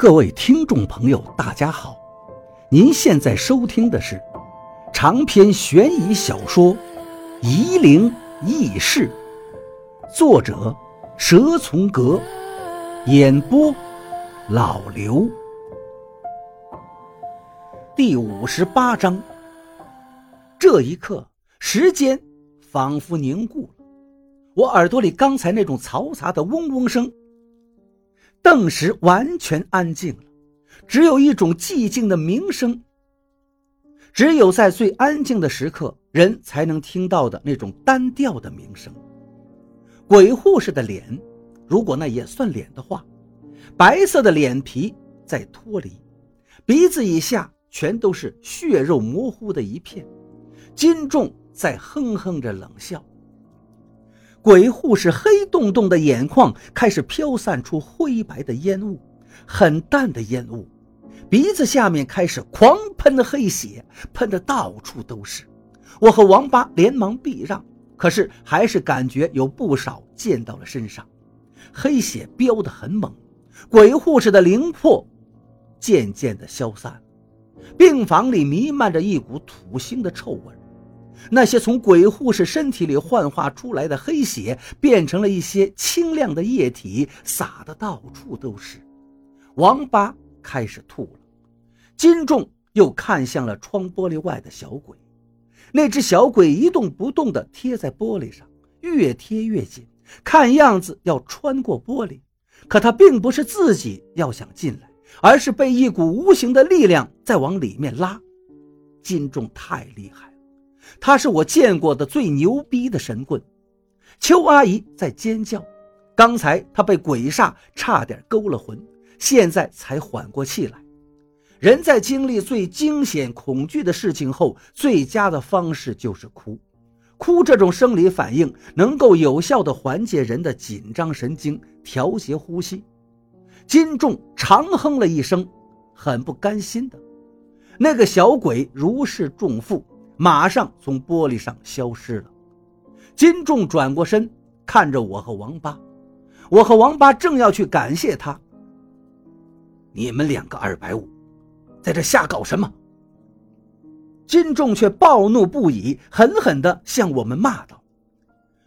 各位听众朋友，大家好！您现在收听的是长篇悬疑小说《夷陵轶事》，作者蛇从阁，演播老刘。第五十八章。这一刻，时间仿佛凝固了，我耳朵里刚才那种嘈杂的嗡嗡声。顿时完全安静了，只有一种寂静的鸣声。只有在最安静的时刻，人才能听到的那种单调的鸣声。鬼护士的脸，如果那也算脸的话，白色的脸皮在脱离，鼻子以下全都是血肉模糊的一片。金重在哼哼着冷笑。鬼护士黑洞洞的眼眶开始飘散出灰白的烟雾，很淡的烟雾，鼻子下面开始狂喷黑血，喷的到处都是。我和王八连忙避让，可是还是感觉有不少溅到了身上，黑血飙得很猛。鬼护士的灵魄渐渐的消散，病房里弥漫着一股土腥的臭味。那些从鬼护士身体里幻化出来的黑血，变成了一些清亮的液体，洒得到处都是。王八开始吐了，金仲又看向了窗玻璃外的小鬼，那只小鬼一动不动地贴在玻璃上，越贴越紧，看样子要穿过玻璃。可他并不是自己要想进来，而是被一股无形的力量在往里面拉。金仲太厉害。他是我见过的最牛逼的神棍。邱阿姨在尖叫，刚才她被鬼煞差点勾了魂，现在才缓过气来。人在经历最惊险、恐惧的事情后，最佳的方式就是哭。哭这种生理反应能够有效地缓解人的紧张神经，调节呼吸。金仲长哼了一声，很不甘心的。那个小鬼如释重负。马上从玻璃上消失了。金仲转过身，看着我和王八。我和王八正要去感谢他。你们两个二百五，在这瞎搞什么？金仲却暴怒不已，狠狠地向我们骂道：“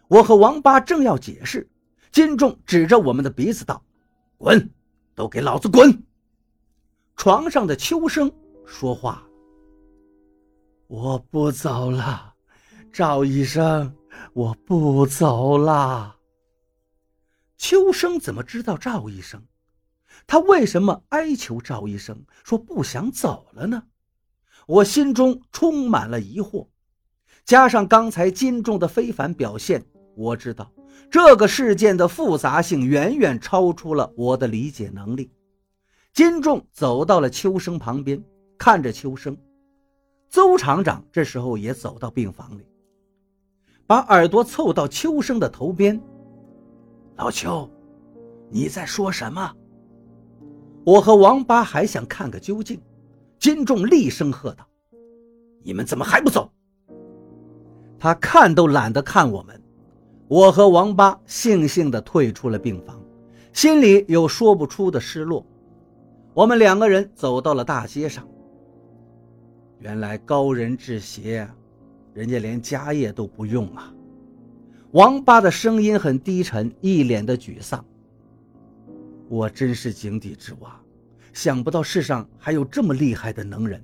我和王八正要解释，金仲指着我们的鼻子道：‘滚，都给老子滚！’”床上的秋生说话。我不走了，赵医生，我不走了。秋生怎么知道赵医生？他为什么哀求赵医生说不想走了呢？我心中充满了疑惑，加上刚才金仲的非凡表现，我知道这个事件的复杂性远远超出了我的理解能力。金仲走到了秋生旁边，看着秋生。邹厂长这时候也走到病房里，把耳朵凑到秋生的头边。老邱，你在说什么？我和王八还想看个究竟。金仲厉声喝道：“你们怎么还不走？”他看都懒得看我们。我和王八悻悻地退出了病房，心里有说不出的失落。我们两个人走到了大街上。原来高人治邪，人家连家业都不用啊！王八的声音很低沉，一脸的沮丧。我真是井底之蛙，想不到世上还有这么厉害的能人，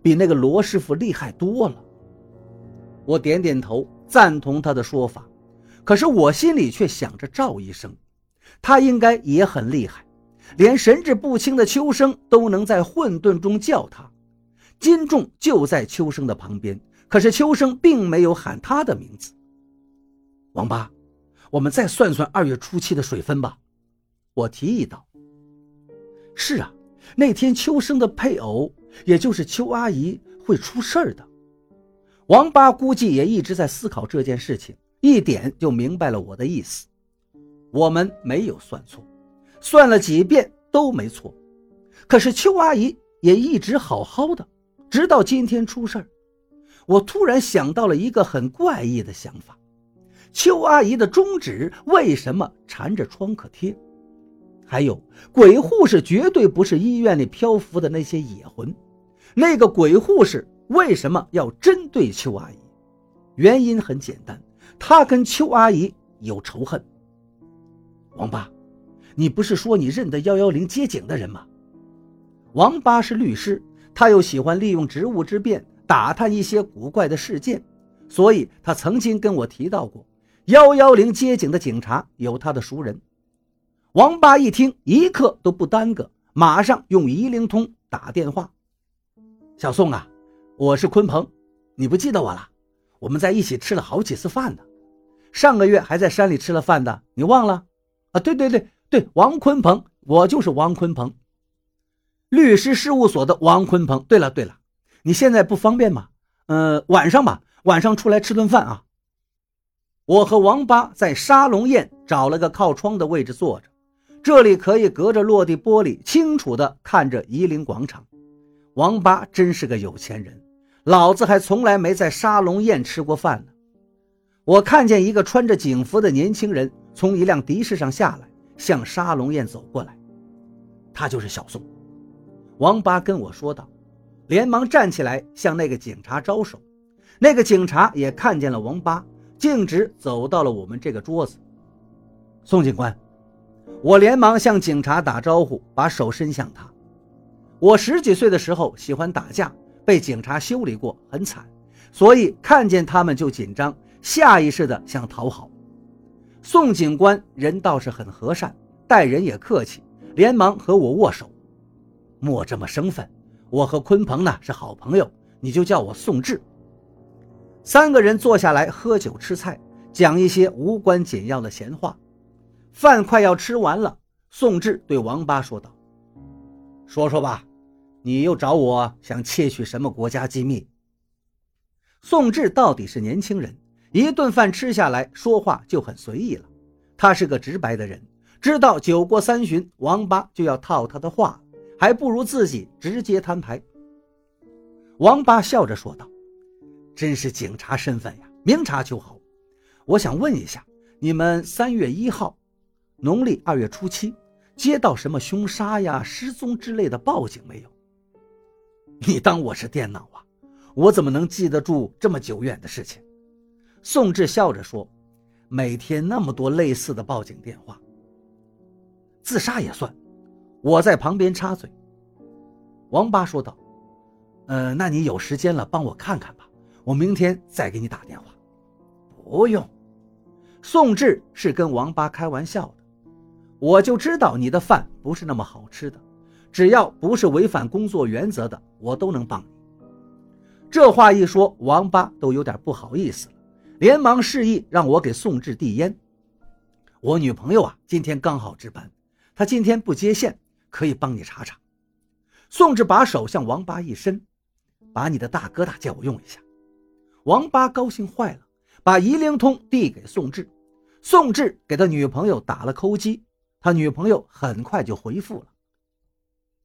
比那个罗师傅厉害多了。我点点头，赞同他的说法。可是我心里却想着赵医生，他应该也很厉害，连神志不清的秋生都能在混沌中叫他。金仲就在秋生的旁边，可是秋生并没有喊他的名字。王八，我们再算算二月初七的水分吧，我提议道。是啊，那天秋生的配偶，也就是邱阿姨会出事儿的。王八估计也一直在思考这件事情，一点就明白了我的意思。我们没有算错，算了几遍都没错。可是邱阿姨也一直好好的。直到今天出事儿，我突然想到了一个很怪异的想法：邱阿姨的中指为什么缠着创可贴？还有鬼护士绝对不是医院里漂浮的那些野魂。那个鬼护士为什么要针对邱阿姨？原因很简单，他跟邱阿姨有仇恨。王八，你不是说你认得幺幺零接警的人吗？王八是律师，他又喜欢利用职务之便打探一些古怪的事件，所以他曾经跟我提到过，幺幺零接警的警察有他的熟人。王八一听，一刻都不耽搁，马上用一灵通打电话：“小宋啊，我是鲲鹏，你不记得我了？我们在一起吃了好几次饭呢，上个月还在山里吃了饭的，你忘了？啊，对对对对，王鲲鹏，我就是王鲲鹏，律师事务所的王坤鹏。对了对了，你现在不方便吗？呃，晚上吧，晚上出来吃顿饭啊。我和王八在沙龙宴找了个靠窗的位置坐着。”这里可以隔着落地玻璃清楚地看着夷陵广场。王八真是个有钱人，老子还从来没在沙龙宴吃过饭呢。我看见一个穿着警服的年轻人从一辆的士上下来，向沙龙宴走过来。他就是小宋。王八跟我说道，连忙站起来向那个警察招手。那个警察也看见了王八，径直走到了我们这个桌子。宋警官。我连忙向警察打招呼，把手伸向他。我十几岁的时候喜欢打架，被警察修理过，很惨，所以看见他们就紧张，下意识的想讨好。宋警官人倒是很和善，待人也客气，连忙和我握手。莫这么生分，我和鲲鹏呢是好朋友，你就叫我宋志。三个人坐下来喝酒吃菜，讲一些无关紧要的闲话。饭快要吃完了，宋志对王八说道：“说说吧，你又找我想窃取什么国家机密？”宋志到底是年轻人，一顿饭吃下来，说话就很随意了。他是个直白的人，知道酒过三巡，王八就要套他的话，还不如自己直接摊牌。王八笑着说道：“真是警察身份呀，明察秋毫。我想问一下，你们三月一号？”农历二月初七，接到什么凶杀呀、失踪之类的报警没有？你当我是电脑啊？我怎么能记得住这么久远的事情？宋志笑着说：“每天那么多类似的报警电话，自杀也算。”我在旁边插嘴。王八说道：“呃，那你有时间了，帮我看看吧。我明天再给你打电话。”不用。宋志是跟王八开玩笑的。我就知道你的饭不是那么好吃的，只要不是违反工作原则的，我都能帮你。这话一说，王八都有点不好意思了，连忙示意让我给宋志递烟。我女朋友啊，今天刚好值班，她今天不接线，可以帮你查查。宋志把手向王八一伸，把你的大哥大借我用一下。王八高兴坏了，把一灵通递给宋志，宋志给他女朋友打了扣机。他女朋友很快就回复了：“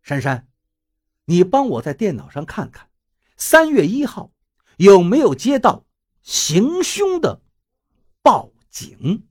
珊珊，你帮我在电脑上看看，三月一号有没有接到行凶的报警。”